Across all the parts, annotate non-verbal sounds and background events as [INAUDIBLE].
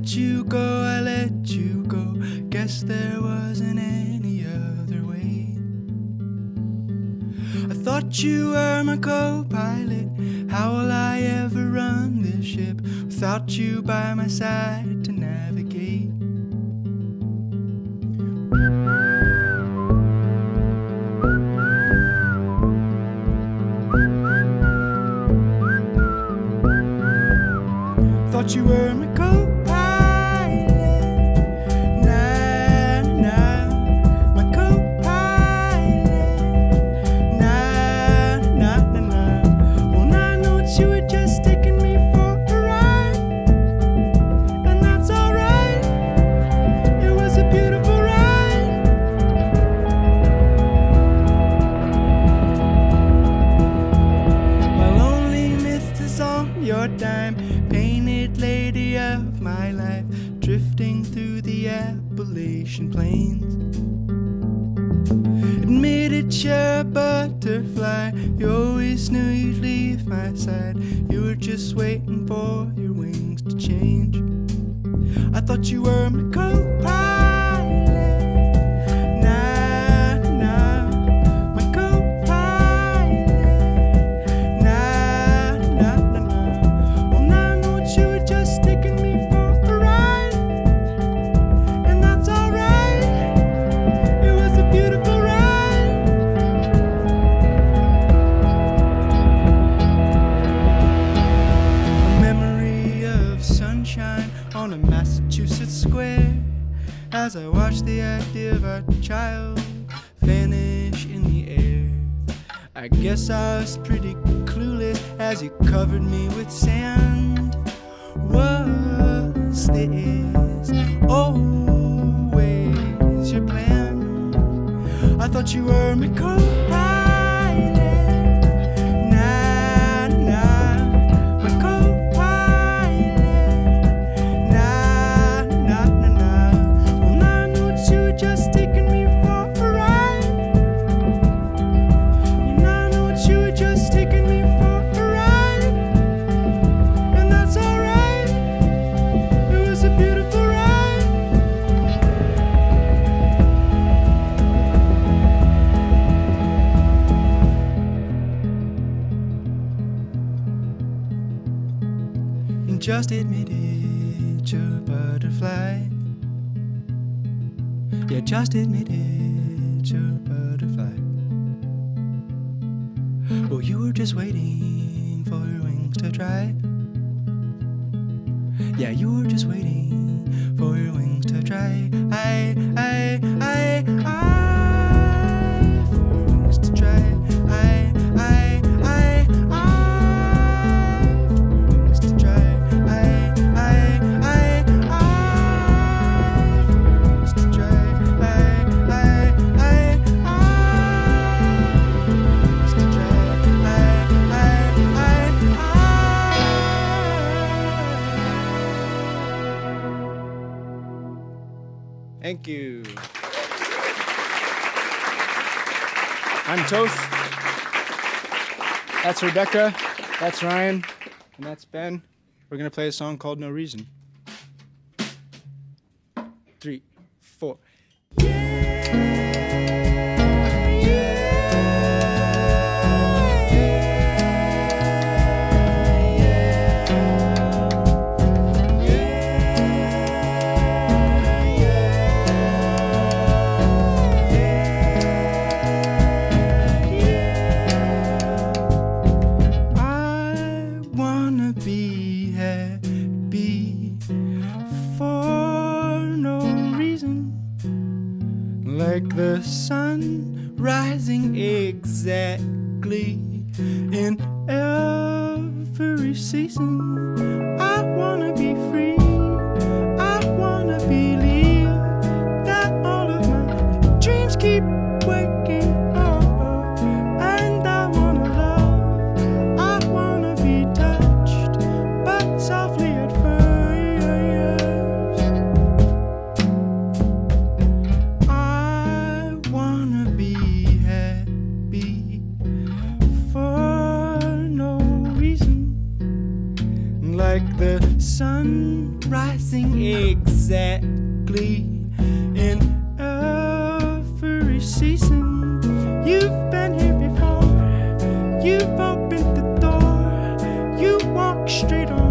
let you go, I let you go. Guess there wasn't any other way. I thought you were my co pilot. How will I ever run this ship without you by my side to navigate? Thought you were my co-pilot. Appalachian plains. Admitted you're a butterfly, you always knew you'd leave my side. You were just waiting for your wings to change. I thought you were my co-pilot. Child vanish in the air. I guess I was pretty clueless as you covered me with sand. Was this always your plan? I thought you were my just admit it, you're a butterfly. Yeah, just admit it, you're a butterfly. Well, you were just waiting for your wings to dry. Yeah, you were just waiting for your wings to dry. I, I, I, I, Thank you. I'm Toth. That's Rebecca. That's Ryan. And that's Ben. We're going to play a song called No Reason. Three, four. I rising exactly in every season. You've been here before, you've opened the door, you walk straight on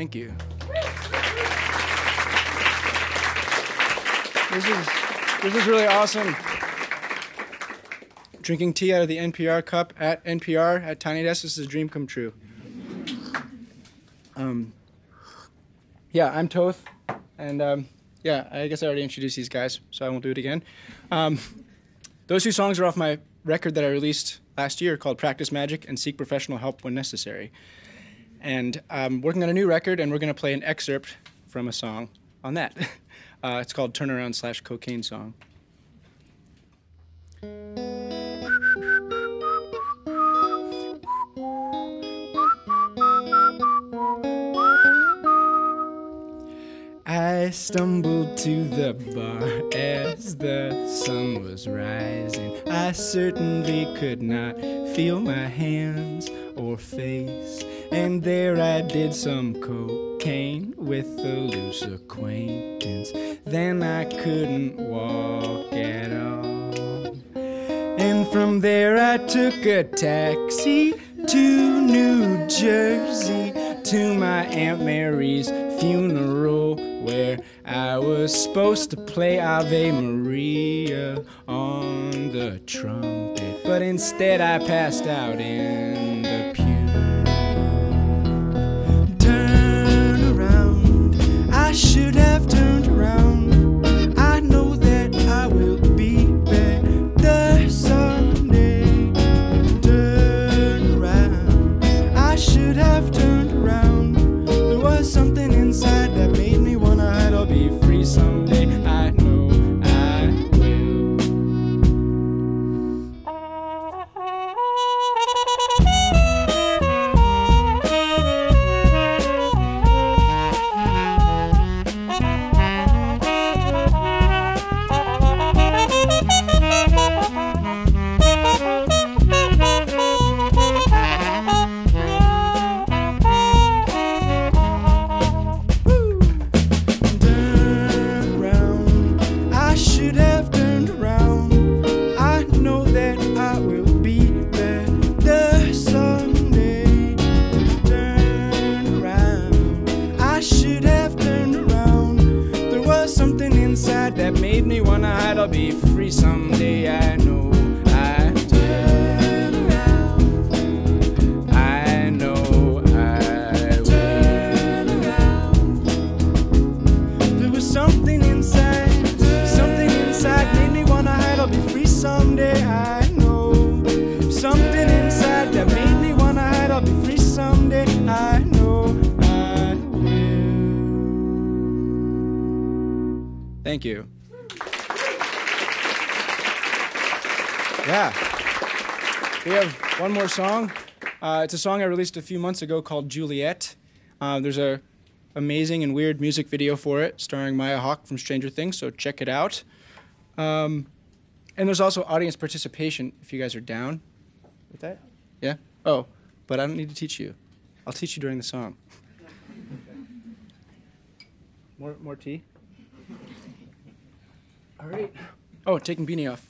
Thank you. This is this is really awesome. Drinking tea out of the NPR cup at NPR at Tiny Desk. This is a dream come true. Um, yeah, I'm Toth, and um, yeah, I guess I already introduced these guys, so I won't do it again. Um, those two songs are off my record that I released last year called "Practice Magic" and "Seek Professional Help When Necessary." And I'm working on a new record, and we're going to play an excerpt from a song on that. [LAUGHS] Uh, it's called Turnaround slash Cocaine Song. I stumbled to the bar as the sun was rising. I certainly could not feel my hands or face. And there I did some cocaine with a loose acquaintance. Then I couldn't walk at all. And from there I took a taxi to New Jersey to my Aunt Mary's funeral where I was supposed to play Ave Maria on the trumpet. But instead I passed out in be free someday, I know. I turn. I know I will. There was something inside, something inside made me wanna hide. I'll be free someday, I know. Something inside that made me wanna hide. I'll be free someday, I know. I will. Thank you. Yeah. We have one more song. Uh, it's a song I released a few months ago called Juliet. Uh, there's a amazing and weird music video for it starring Maya Hawke from Stranger Things, so check it out. Um, and there's also audience participation if you guys are down with that. Yeah? Oh, but I don't need to teach you. I'll teach you during the song. More, more tea? All right. Oh, taking beanie off.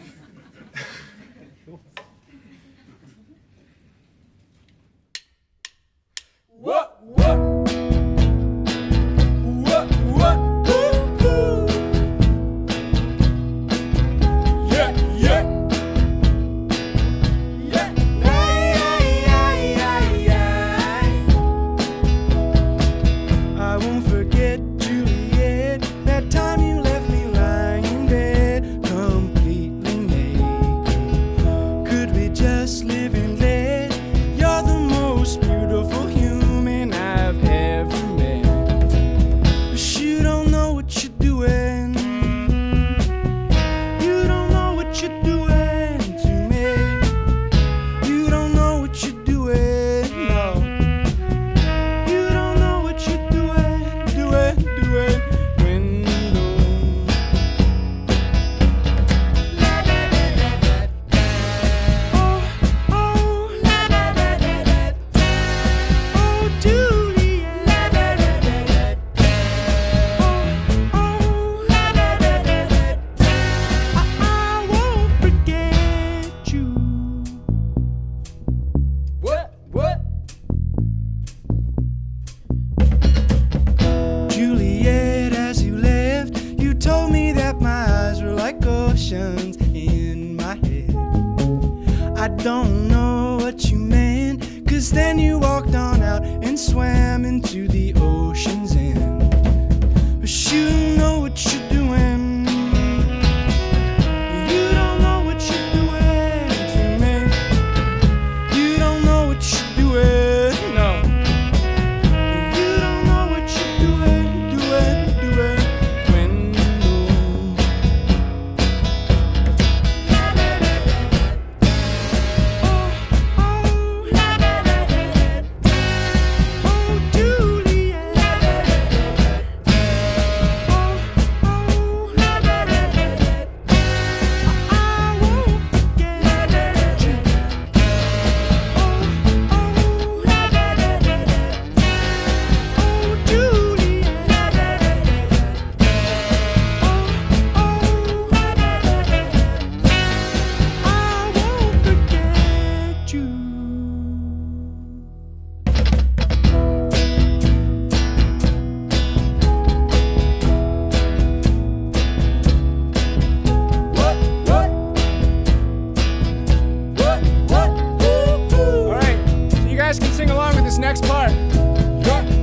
along with this next part. What?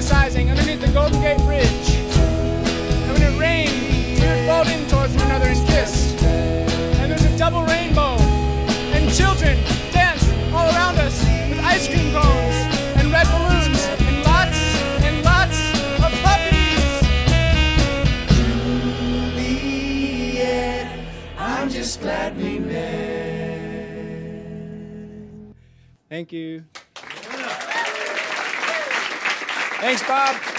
synthesizing underneath the Golden Gate Bridge. And when it rained, we would fold in towards one another and kiss. And there's a double rainbow. And children danced all around us with ice cream cones and red balloons and lots and lots of puppies. Juliet, I'm just glad we met. Thank you. Thanks, Bob.